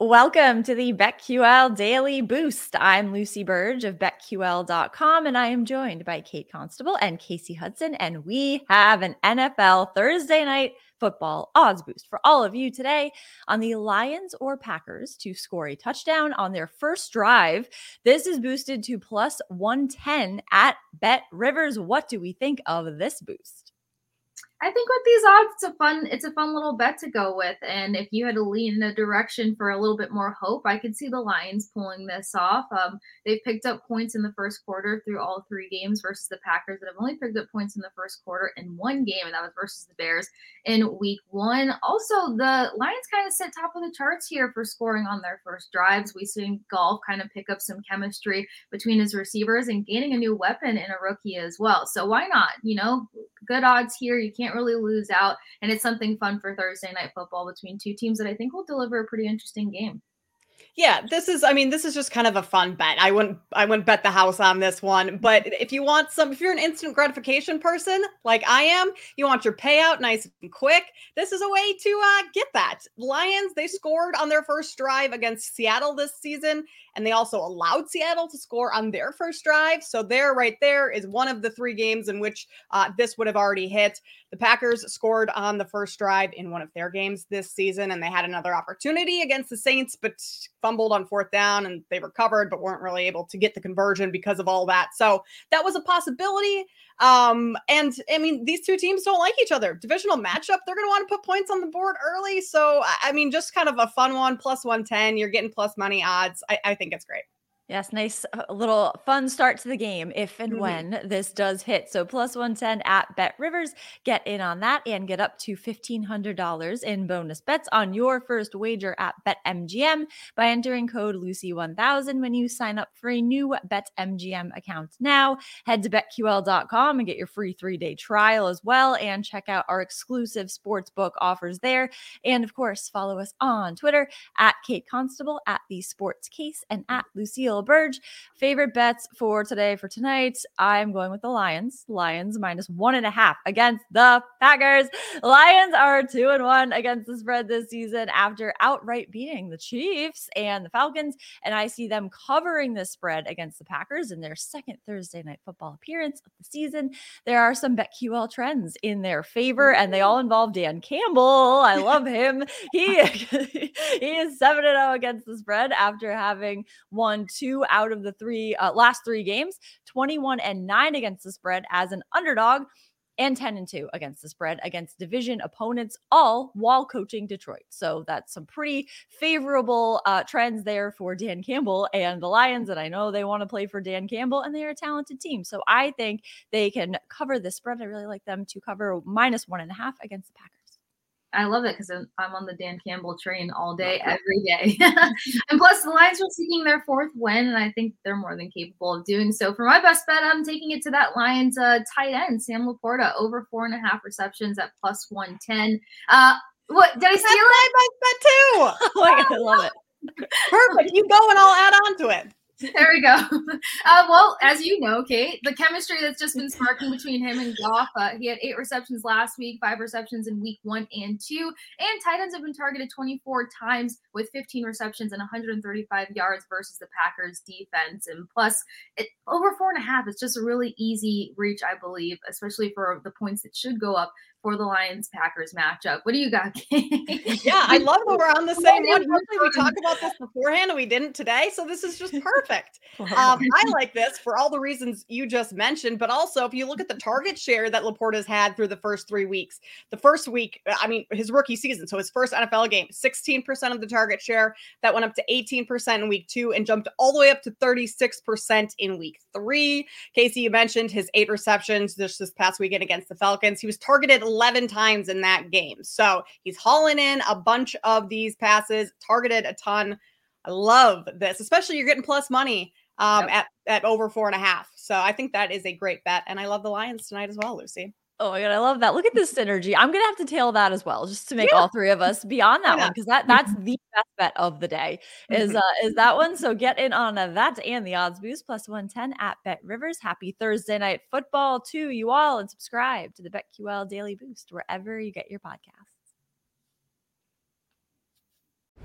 Welcome to the BetQL Daily Boost. I'm Lucy Burge of BetQL.com, and I am joined by Kate Constable and Kasey Hudson. And we have an NFL Thursday night football odds boost for all of you today on the Lions or Packers to score a touchdown on their first drive. This is boosted to plus 110 at Bet Rivers. What do we think of this boost? I think with these odds, it's a fun it's a fun little bet to go with. And if you had to lean in a direction for a little bit more hope, I could see the Lions pulling this off. Um, they've picked up points in the first quarter through all three games versus the Packers that have only picked up points in the first quarter in one game, and that was versus the Bears in week one. Also, the Lions kind of sit top of the charts here for scoring on their first drives. We've seen Goff kind of pick up some chemistry between his receivers and gaining a new weapon in a rookie as well. So why not? You know, good odds here. You can't really lose out. And it's something fun for Thursday night football between two teams that I think will deliver a pretty interesting game. Yeah, this is I mean, this is just kind of a fun bet. I wouldn't I wouldn't bet the house on this one, but if you want some if you're an instant gratification person like I am, you want your payout nice and quick, this is a way to uh get that. Lions, they scored on their first drive against Seattle this season and they also allowed Seattle to score on their first drive. So there right there is one of the three games in which uh, this would have already hit. The Packers scored on the first drive in one of their games this season and they had another opportunity against the Saints but fumbled on fourth down and they recovered, but weren't really able to get the conversion because of all that. So that was a possibility. Um, and I mean, these two teams don't like each other. Divisional matchup, they're going to want to put points on the board early. So, I mean, just kind of a fun one, plus 110. You're getting plus money odds. I, I think it's great. Yes, nice uh, little fun start to the game if and mm-hmm. when this does hit. So plus 110 at Bet Rivers. Get in on that and get up to $1,500 in bonus bets on your first wager at BetMGM by entering code Lucy1000 when you sign up for a new BetMGM account now. Head to BetQL.com and get your free three-day trial as well and check out our exclusive sportsbook offers there. And of course, follow us on Twitter at Kate Constable, at The Sports Case, and at Lucille Burge. Favorite bets for today, for tonight, I'm going with the Lions. Lions minus one and a half against the Packers. Lions are two and one against the spread this season after outright beating the Chiefs and the Falcons. And I see them covering the spread against the Packers in their second Thursday night football appearance of the season. There are some BetQL trends in their favor, and they mm-hmm. all involve Dan Campbell. I love him. he he is 7 0 against the spread after having won two two out of the three uh, last three games, 21 and nine against the spread as an underdog. and 10 and 2 against the spread against division opponents, all while coaching Detroit. So that's some pretty favorable uh, trends there for Dan Campbell and the Lions. And I know they want to play for Dan Campbell, and they're a talented team. So I think they can cover the spread. I really like them to cover minus one and a half against the Packers. I love it because I'm on the Dan Campbell train all day, every day. and plus, the Lions are seeking their fourth win, and I think they're more than capable of doing so. For my best bet, I'm taking it to that Lions uh, tight end, Sam LaPorta, over four and a half receptions at plus 110. Uh, what did I steal it? My best bet too. oh God, I love it. Perfect. You go and I'll add on to it. There we go. Uh, well, as you know, Kate, the chemistry that's just been sparking between him and Goff. Uh, he had eight receptions last week, five receptions in week one and two. And tight ends have been targeted 24 times with 15 receptions and 135 yards versus the Packers defense. And plus, it, over four and a half, it's just a really easy reach, I believe, especially for the points that should go up for the Lions Packers matchup. What do you got? yeah, I love that we're on the same one. Usually we talk about this beforehand and we didn't today. So this is just perfect. um, I like this for all the reasons you just mentioned, but also if you look at the target share that Laporta's had through the first three weeks, the first week, I mean, his rookie season, so his first NFL game, 16% of the target share. That went up to 18% in week two and jumped all the way up to 36% in week three. Kasey, you mentioned his eight receptions this, this past weekend against the Falcons. He was targeted 11 times in that game. So he's hauling in a bunch of these passes, targeted a ton. I love this, especially you're getting plus money um, yep. at, at over four and a half. So I think that is a great bet. And I love the Lions tonight as well, Lucy. Oh my god, I love that. Look at this synergy. I'm gonna have to tail that as well, just to make yeah. all three of us be on that yeah. one because that that's the best bet of the day is uh is that one. So get in on uh, that and the odds boost plus 110 at Bet Rivers. Happy Thursday night football to you all and subscribe to the BetQL Daily Boost wherever you get your podcasts.